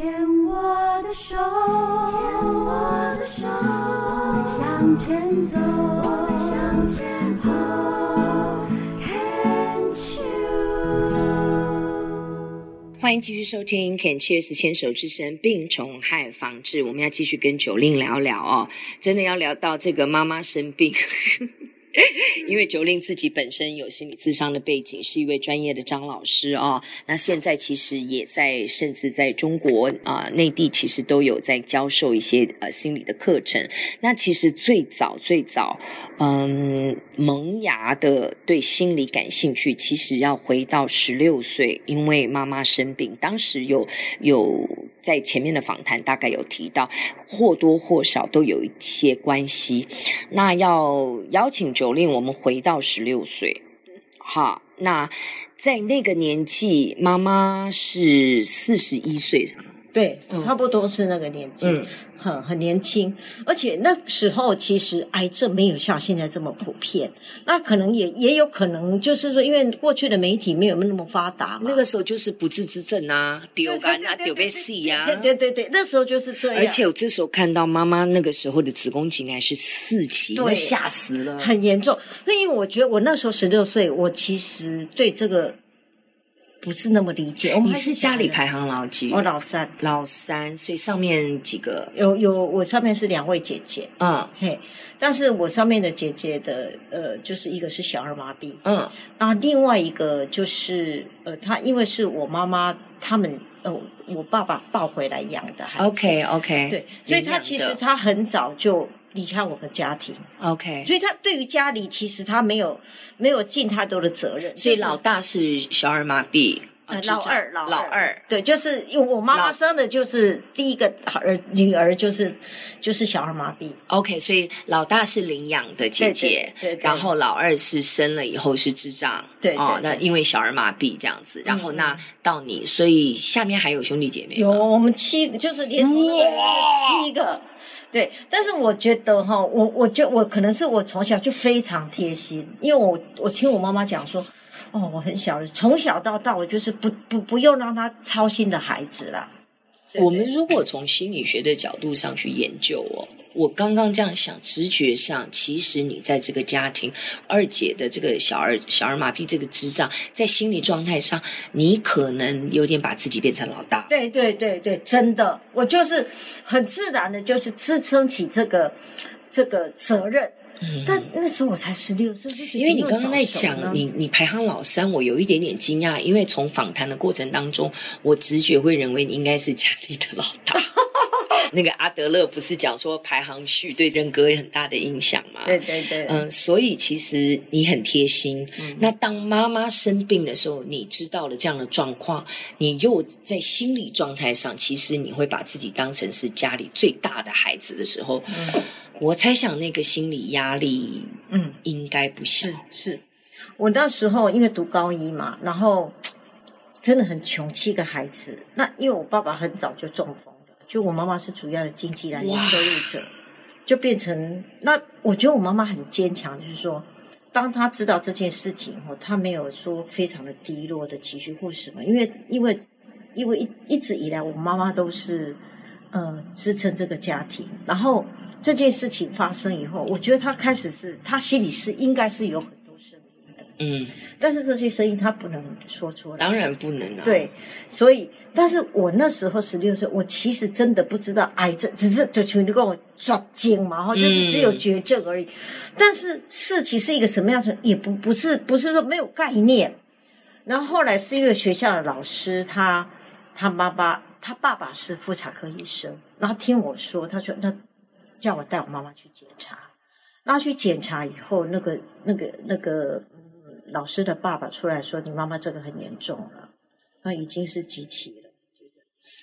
牵我的手，牵我的手，我们向前走，我们向前走。Can't you？欢迎继续收听《Can Cheers 牵手之声》病虫害防治，我们要继续跟 Jolin 聊聊哦，真的要聊到这个妈妈生病。因为九令自己本身有心理智商的背景，是一位专业的张老师哦。那现在其实也在，甚至在中国啊、呃、内地，其实都有在教授一些呃心理的课程。那其实最早最早，嗯，萌芽的对心理感兴趣，其实要回到十六岁，因为妈妈生病，当时有有。在前面的访谈大概有提到，或多或少都有一些关系。那要邀请九令我们回到十六岁，好，那在那个年纪，妈妈是四十一岁，对，差不多是那个年纪。嗯很很年轻，而且那时候其实癌症没有像现在这么普遍。那可能也也有可能，就是说，因为过去的媒体没有那么发达嘛。那个时候就是不治之症啊，丢肝啊，丢被死呀。对对对对，那时候就是这样。而且我这时候看到妈妈那个时候的子宫颈癌是四期，对，吓死了，很严重。那因为我觉得我那时候十六岁，我其实对这个。不是那么理解。我们你是家里排行老几？我老三，老三，所以上面几个？有有，我上面是两位姐姐，嗯。嘿，但是我上面的姐姐的呃，就是一个是小儿麻痹，嗯，然后另外一个就是呃，她因为是我妈妈他们呃，我爸爸抱回来养的孩子，OK OK，对，所以她其实她很早就。离开我们家庭，OK，所以他对于家里其实他没有没有尽太多的责任。所以老大是小儿麻痹，呃，老二老二，老二，对，就是因为我妈妈生的就是第一个儿女儿，就是就是小儿麻痹。OK，所以老大是领养的姐姐，对，然后老二是生了以后是智障，对，哦，那因为小儿麻痹这样子，然后那到你，所以下面还有兄弟姐妹？有，我们七个，就是连七个。对，但是我觉得哈，我我觉我可能是我从小就非常贴心，因为我我听我妈妈讲说，哦，我很小，从小到大我就是不不不用让他操心的孩子啦。我们如果从心理学的角度上去研究哦。我刚刚这样想，直觉上，其实你在这个家庭，二姐的这个小儿小儿麻痹这个智障，在心理状态上，你可能有点把自己变成老大。对对对对，真的，我就是很自然的，就是支撑起这个这个责任。嗯，但那时候我才十六岁，就觉得因为你刚刚在讲你你排行老三，我有一点点惊讶，因为从访谈的过程当中，我直觉会认为你应该是家里的老大。那个阿德勒不是讲说排行序对人格有很大的影响吗？对对对，嗯，所以其实你很贴心。嗯，那当妈妈生病的时候，你知道了这样的状况，你又在心理状态上，其实你会把自己当成是家里最大的孩子的时候，嗯，我猜想那个心理压力，嗯，应该不小。是，是我那时候因为读高一嘛，然后真的很穷，七个孩子。那因为我爸爸很早就中风。就我妈妈是主要的经济来源收入者，就变成那我觉得我妈妈很坚强，就是说，当她知道这件事情后，她没有说非常的低落的情绪或什么，因为因为因为一一直以来我妈妈都是呃支撑这个家庭，然后这件事情发生以后，我觉得她开始是她心里是应该是有很嗯，但是这些声音他不能说出来，当然不能啊，对，所以。但是我那时候十六岁，我其实真的不知道癌症，只是就求你跟我抓紧嘛，哈，就是只有绝症而已。嗯、但是四期是一个什么样子，也不不是不是说没有概念。然后后来是因为学校的老师，他他妈妈他爸爸是妇产科医生，然后听我说，他说那叫我带我妈妈去检查。然后去检查以后，那个那个那个、嗯、老师的爸爸出来说，你妈妈这个很严重了。那已经是极其了，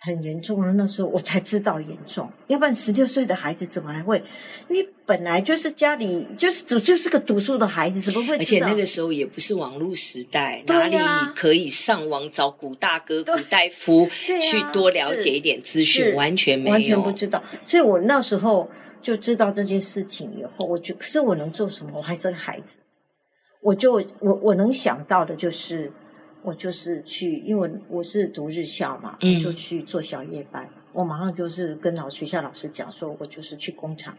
很严重了。那时候我才知道严重，要不然十六岁的孩子怎么还会？因为本来就是家里就是就就是个读书的孩子，怎么会？而且那个时候也不是网络时代，啊、哪里可以上网找古大哥、古大夫去多了解一点资讯？完全没有，完全不知道。所以我那时候就知道这件事情以后，我就可是我能做什么？我还是个孩子，我就我我能想到的就是。我就是去，因为我是读日校嘛，就去做小夜班。我马上就是跟老学校老师讲说，我就是去工厂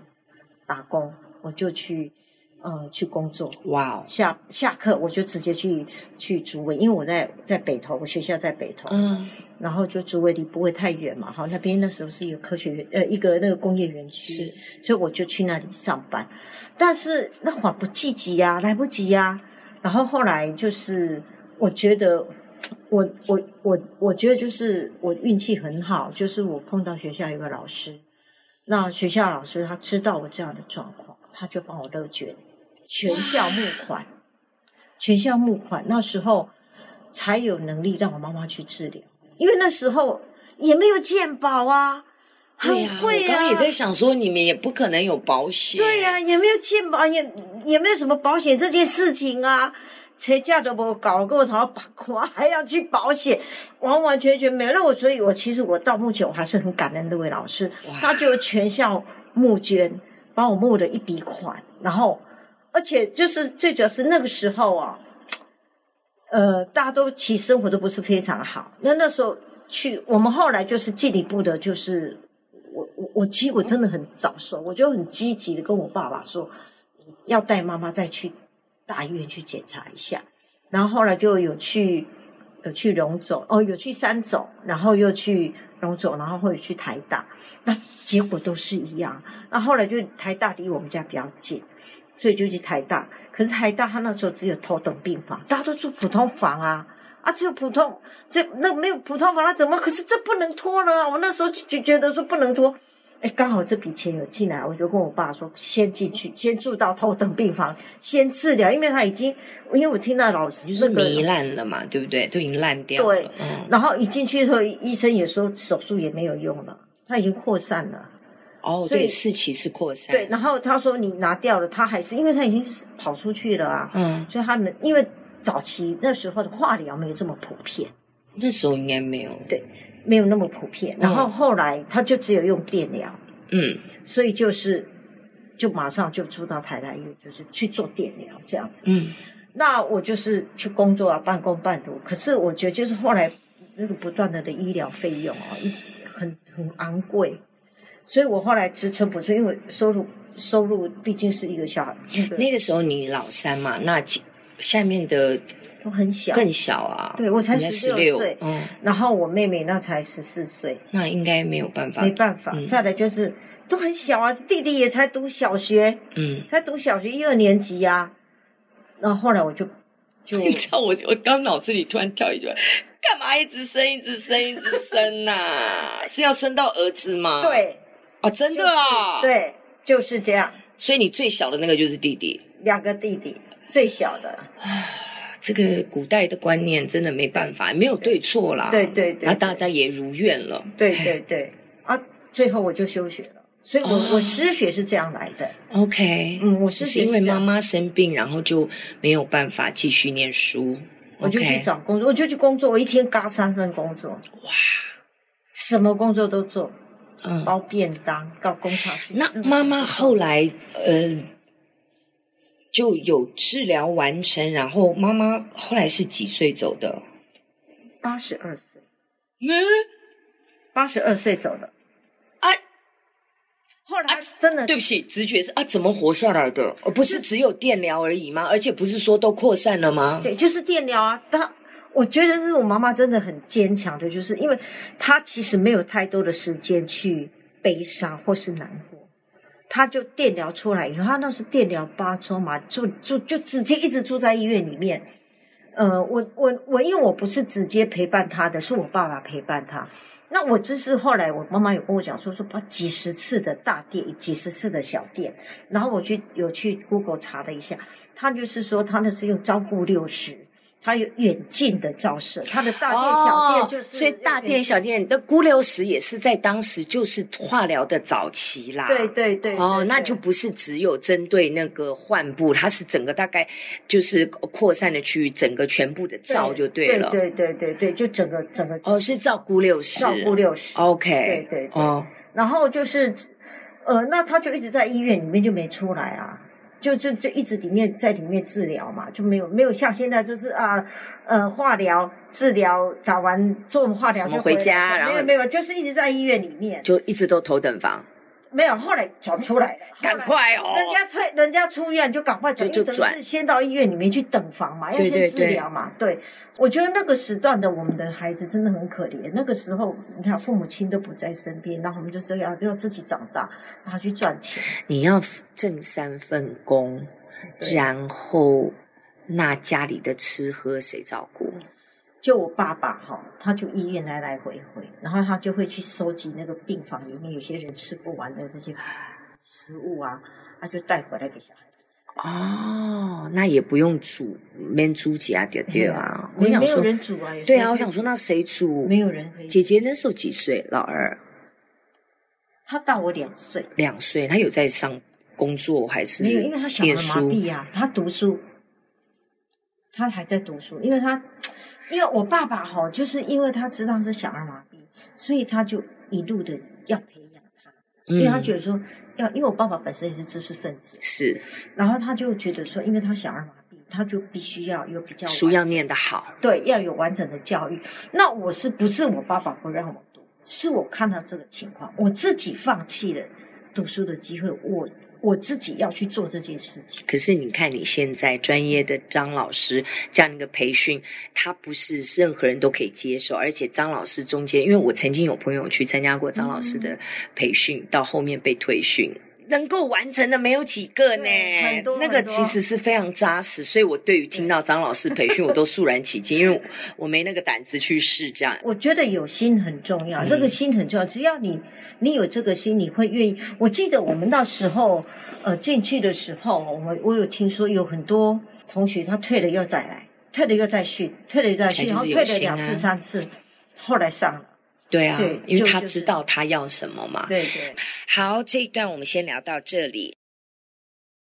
打工，我就去呃去工作。哇哦，下下课我就直接去去竹围，因为我在在北投，我学校在北投，嗯然后就竹围离不会太远嘛，哈，那边那时候是一个科学园，呃，一个那个工业园区，是，所以我就去那里上班，但是那会儿不积极呀，来不及呀，然后后来就是我觉得。我我我我觉得就是我运气很好，就是我碰到学校有个老师，那学校老师他知道我这样的状况，他就帮我勒捐全校募款，全校募款，那时候才有能力让我妈妈去治疗，因为那时候也没有健保啊，很贵啊。我刚刚也在想说，你们也不可能有保险，对呀、啊，也没有健保，也也没有什么保险这件事情啊。车价都没搞过，然后把款还要去保险，完完全全没有。那我所以，我其实我到目前我还是很感恩那位老师，他就全校募捐，帮我募了一笔款，然后而且就是最主要是那个时候啊，呃，大家都其实生活都不是非常好。那那时候去，我们后来就是进一步的，就是我我我其实我真的很早熟，我就很积极的跟我爸爸说，要带妈妈再去。大医院去检查一下，然后后来就有去有去荣总哦，有去三总，然后又去荣总，然后或者去台大，那结果都是一样。那后来就台大离我们家比较近，所以就去台大。可是台大他那时候只有头等病房，大家都住普通房啊啊，只有普通，这那没有普通房，那怎么？可是这不能拖了啊！我那时候就就觉得说不能拖。哎，刚好这笔钱有进来，我就跟我爸说，先进去，先住到头等病房，先治疗，因为他已经，因为我听到老师、那个、就是糜烂了嘛，对不对？都已经烂掉了。对，嗯、然后一进去的时候，医生也说手术也没有用了，他已经扩散了。哦，对，四期是扩散。对，然后他说你拿掉了，他还是因为他已经跑出去了啊。嗯，所以他们因为早期那时候的化疗没有这么普遍，那时候应该没有。对。没有那么普遍，然后后来他就只有用电疗，嗯，所以就是就马上就住到台大医院，就是去做电疗这样子，嗯，那我就是去工作啊，半工半读。可是我觉得就是后来那个不断的的医疗费用啊，一很很昂贵，所以我后来支撑不住，因为收入收入毕竟是一个小孩，那个那个时候你老三嘛，那下面的。都很小，更小啊！对，我才十六岁，嗯，然后我妹妹那才十四岁，那应该没有办法，没办法。嗯、再来就是都很小啊，弟弟也才读小学，嗯，才读小学一二年级呀、啊。然后后来我就 就你知道我我刚脑子里突然跳一句，干嘛一直生一直生一直生呐、啊？是要生到儿子吗？对，哦，真的啊，就是、对，就是这样。所以你最小的那个就是弟弟，两个弟弟，最小的。这个古代的观念真的没办法，没有对错啦。对对对，那大家也如愿了。对对对，啊，最后我就休学了，所以我、哦、我失学是这样来的。OK，嗯，我失学是，是因为妈妈生病，然后就没有办法继续念书，我就去找工作，我就去工作，我一天嘎三份工作，哇，什么工作都做，嗯，包便当到工厂去。那妈妈后来，呃。就有治疗完成，然后妈妈后来是几岁走的？八十二岁。嗯，八十二岁走的。啊，后来真的、啊，对不起，直觉是啊，怎么活下来的？哦，不是只有电疗而已吗？而且不是说都扩散了吗？对，就是电疗啊。但我觉得是我妈妈真的很坚强的，就是因为她其实没有太多的时间去悲伤或是难过。他就电疗出来以后，他那是电疗八周嘛，住住就直接一直住在医院里面。呃，我我我，因为我不是直接陪伴他的，是我爸爸陪伴他。那我只是后来我妈妈有跟我讲说，说把几十次的大电，几十次的小电，然后我去有去 Google 查了一下，他就是说他那是用照顾六十。它有远近的照射，它的大店小店就是，哦、所以大店小店的鈷六十也是在当时就是化疗的早期啦。对对对，对。哦，那就不是只有针对那个患部，它是整个大概就是扩散的区域，整个全部的照就对了。对对对对对，就整个整个。哦，是照鈷六十。照鈷六十。OK。对对对。哦。然后就是，呃，那他就一直在医院里面就没出来啊。就就就一直里面在里面治疗嘛，就没有没有像现在就是啊呃化疗治疗打完做化疗就回家，然后没有没有，就是一直在医院里面，就一直都头等房。没有，后来转出来了，赶快哦！人家退，人家出院就赶快转，就转。是先到医院里面去等房嘛，要先治疗嘛。对，对，我觉得那个时段的我们的孩子真的很可怜。那个时候，你看父母亲都不在身边，然后我们就这样就要自己长大，然后去赚钱。你要挣三份工，然后那家里的吃喝谁照顾？就我爸爸哈，他就医院来来回回，然后他就会去收集那个病房里面有些人吃不完的这些食物啊，他就带回来给小孩子吃。哦，那也不用煮，没煮几啊，对对啊。我想说没有人煮啊，对啊，我想说那谁煮？没有人可以。姐姐那时候几岁？老二，他大我两岁。两岁，他有在上工作还是？没有，因为他小儿麻痹啊，他读书，他还在读书，因为他。因为我爸爸哈，就是因为他知道是小儿麻痹，所以他就一路的要培养他，嗯、因为他觉得说要，因为我爸爸本身也是知识分子，是，然后他就觉得说，因为他小儿麻痹，他就必须要有比较书要念得好，对，要有完整的教育。那我是不是我爸爸不让我读？是我看到这个情况，我自己放弃了读书的机会，我。我自己要去做这件事情。可是你看，你现在专业的张老师这样一个培训，他不是任何人都可以接受，而且张老师中间，因为我曾经有朋友去参加过张老师的培训，嗯、到后面被退训。能够完成的没有几个呢，很多，那个其实是非常扎实，所以我对于听到张老师培训，我都肃然起敬，因为我没那个胆子去试这样。我觉得有心很重要，这个心很重要，只要你你有这个心，你会愿意。我记得我们那时候呃进去的时候，我我有听说有很多同学他退了又再来，退了又再续，退了又再续，然后退了两次三次，后来上了。对啊，对，因为他知道他要什么嘛。对对。好，这一段我们先聊到这里。